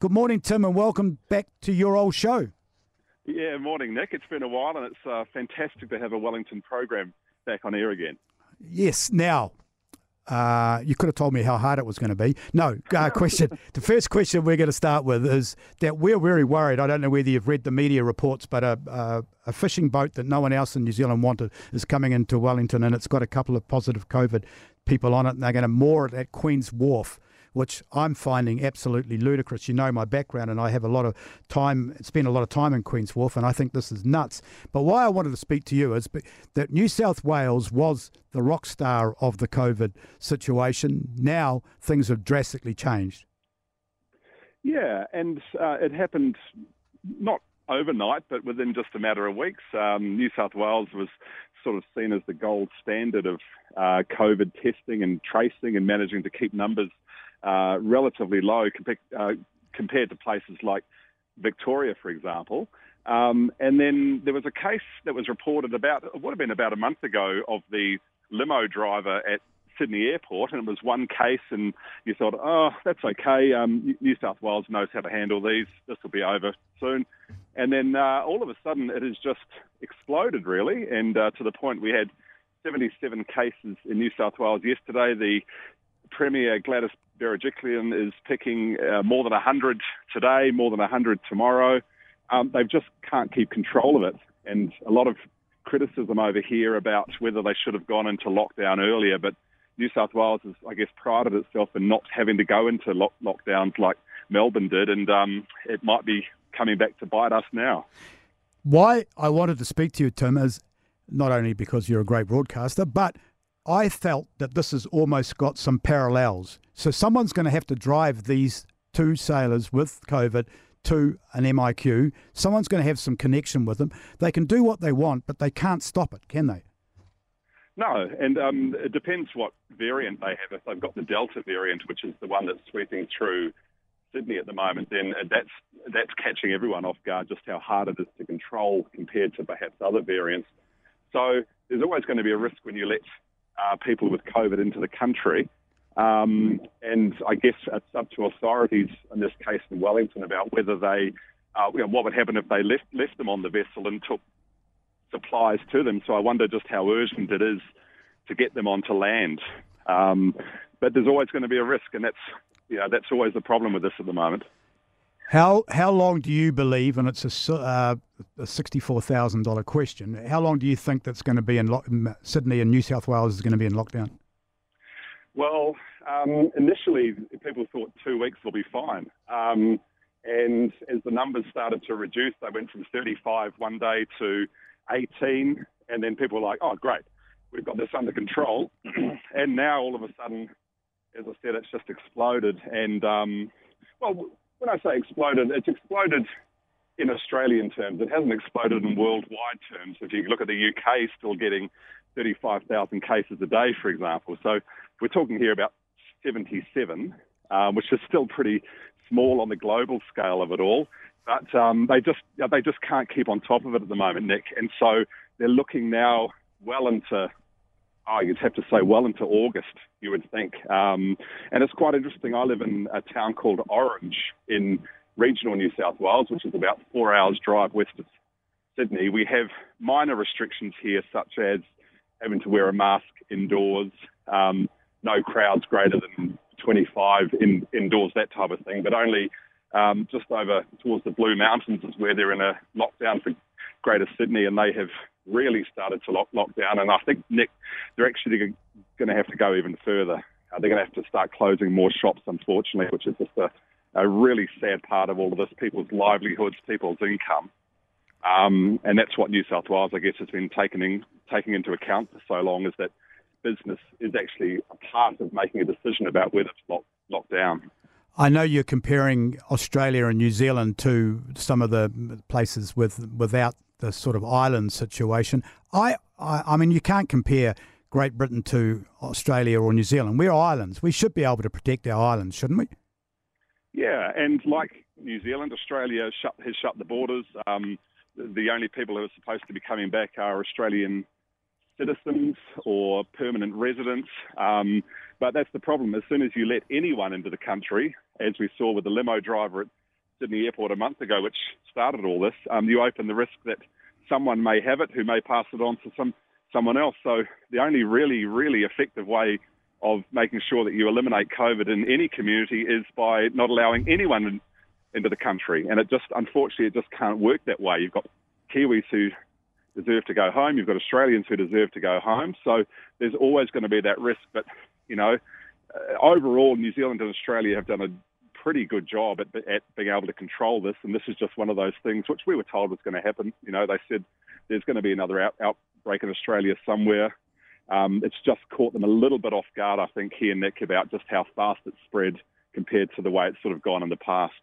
Good morning, Tim, and welcome back to your old show. Yeah, morning, Nick. It's been a while, and it's uh, fantastic to have a Wellington program back on air again. Yes. Now, uh, you could have told me how hard it was going to be. No, uh, question. the first question we're going to start with is that we're very worried. I don't know whether you've read the media reports, but a, a, a, fishing boat that no one else in New Zealand wanted is coming into Wellington, and it's got a couple of positive COVID people on it, and they're going to moor it at Queen's Wharf which I'm finding absolutely ludicrous. You know my background, and I have a lot of time, spent a lot of time in Queen's Wharf, and I think this is nuts. But why I wanted to speak to you is that New South Wales was the rock star of the COVID situation. Now things have drastically changed. Yeah, and uh, it happened not overnight, but within just a matter of weeks. Um, New South Wales was sort of seen as the gold standard of uh, COVID testing and tracing and managing to keep numbers uh, relatively low compared, uh, compared to places like Victoria, for example. Um, and then there was a case that was reported about, it would have been about a month ago, of the limo driver at Sydney Airport, and it was one case, and you thought, oh, that's okay. Um, New South Wales knows how to handle these. This will be over soon. And then uh, all of a sudden, it has just exploded, really, and uh, to the point we had 77 cases in New South Wales yesterday. The Premier Gladys Berejiklian is picking uh, more than 100 today, more than 100 tomorrow. Um, they just can't keep control of it. And a lot of criticism over here about whether they should have gone into lockdown earlier. But New South Wales has, I guess, prided itself in not having to go into lock- lockdowns like Melbourne did. And um, it might be coming back to bite us now. Why I wanted to speak to you, Tim, is not only because you're a great broadcaster, but I felt that this has almost got some parallels. So someone's going to have to drive these two sailors with COVID to an MIQ. Someone's going to have some connection with them. They can do what they want, but they can't stop it, can they? No, and um, it depends what variant they have. If they've got the Delta variant, which is the one that's sweeping through Sydney at the moment, then that's that's catching everyone off guard. Just how hard it is to control compared to perhaps other variants. So there's always going to be a risk when you let uh, people with COVID into the country. Um, and I guess it's up to authorities in this case in Wellington about whether they, uh, you know, what would happen if they left, left them on the vessel and took supplies to them. So I wonder just how urgent it is to get them onto land. Um, but there's always going to be a risk, and that's you know that's always the problem with this at the moment. How how long do you believe, and it's a, uh, a sixty-four thousand dollar question? How long do you think that's going to be in lo- Sydney and New South Wales is going to be in lockdown? Well, um, initially people thought two weeks will be fine, um, and as the numbers started to reduce, they went from thirty-five one day to eighteen, and then people were like, "Oh, great, we've got this under control," and now all of a sudden, as I said, it's just exploded, and um, well when I say exploded, it's exploded in Australian terms. It hasn't exploded in worldwide terms. If you look at the UK, still getting 35,000 cases a day, for example. So we're talking here about 77, um, which is still pretty small on the global scale of it all. But um, they just they just can't keep on top of it at the moment, Nick. And so they're looking now well into oh, you'd have to say well into August, you would think. Um, and it's quite interesting. I live in a town called Orange in regional New South Wales, which is about four hours drive west of Sydney. We have minor restrictions here, such as having to wear a mask indoors, um, no crowds greater than 25 in, indoors, that type of thing, but only um, just over towards the Blue Mountains is where they're in a lockdown for Greater Sydney, and they have really started to lock, lock down. And I think, Nick, they're actually going to have to go even further. Uh, they're going to have to start closing more shops, unfortunately, which is just a, a really sad part of all of this people's livelihoods, people's income. Um, and that's what New South Wales, I guess, has been taking, in, taking into account for so long is that business is actually a part of making a decision about whether to lock, lock down. I know you're comparing Australia and New Zealand to some of the places with without the sort of island situation. I, I, I mean, you can't compare Great Britain to Australia or New Zealand. We're islands. We should be able to protect our islands, shouldn't we? Yeah, and like New Zealand, Australia shut, has shut the borders. Um, the only people who are supposed to be coming back are Australian citizens or permanent residents. Um, but that's the problem. As soon as you let anyone into the country, as we saw with the limo driver at Sydney Airport a month ago, which started all this, um, you open the risk that someone may have it who may pass it on to some someone else. So the only really, really effective way of making sure that you eliminate COVID in any community is by not allowing anyone in, into the country. And it just, unfortunately, it just can't work that way. You've got Kiwis who deserve to go home. You've got Australians who deserve to go home. So there's always going to be that risk. But, you know, uh, overall, New Zealand and Australia have done a pretty good job at, at being able to control this. And this is just one of those things which we were told was going to happen. You know, they said there's going to be another out, outbreak in Australia somewhere. Um, it's just caught them a little bit off guard, I think, here, Nick, about just how fast it spread compared to the way it's sort of gone in the past.